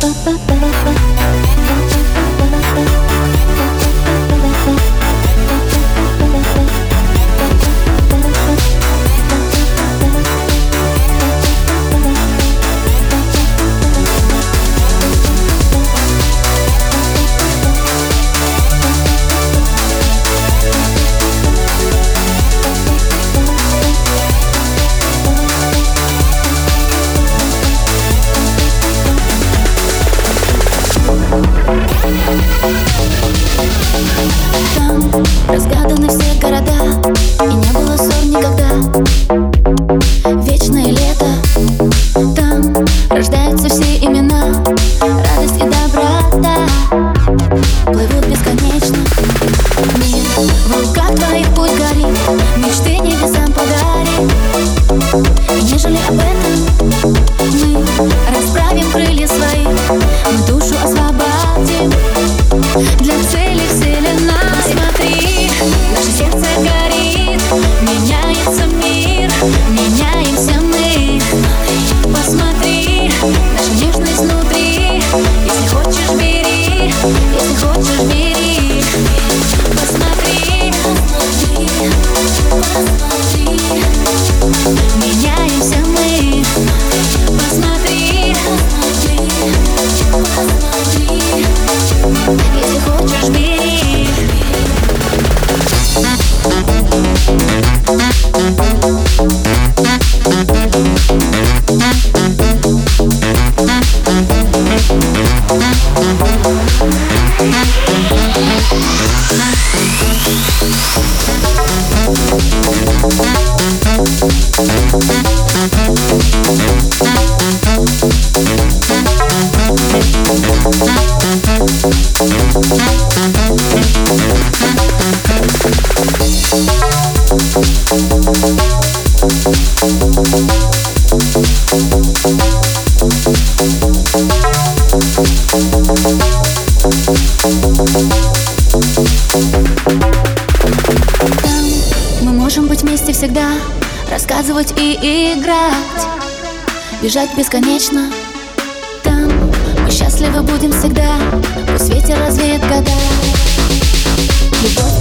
pa расправим крылья рассказывать и играть. Бежать бесконечно. Там мы счастливы будем всегда. Пусть ветер развеет года. Любовь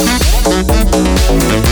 Música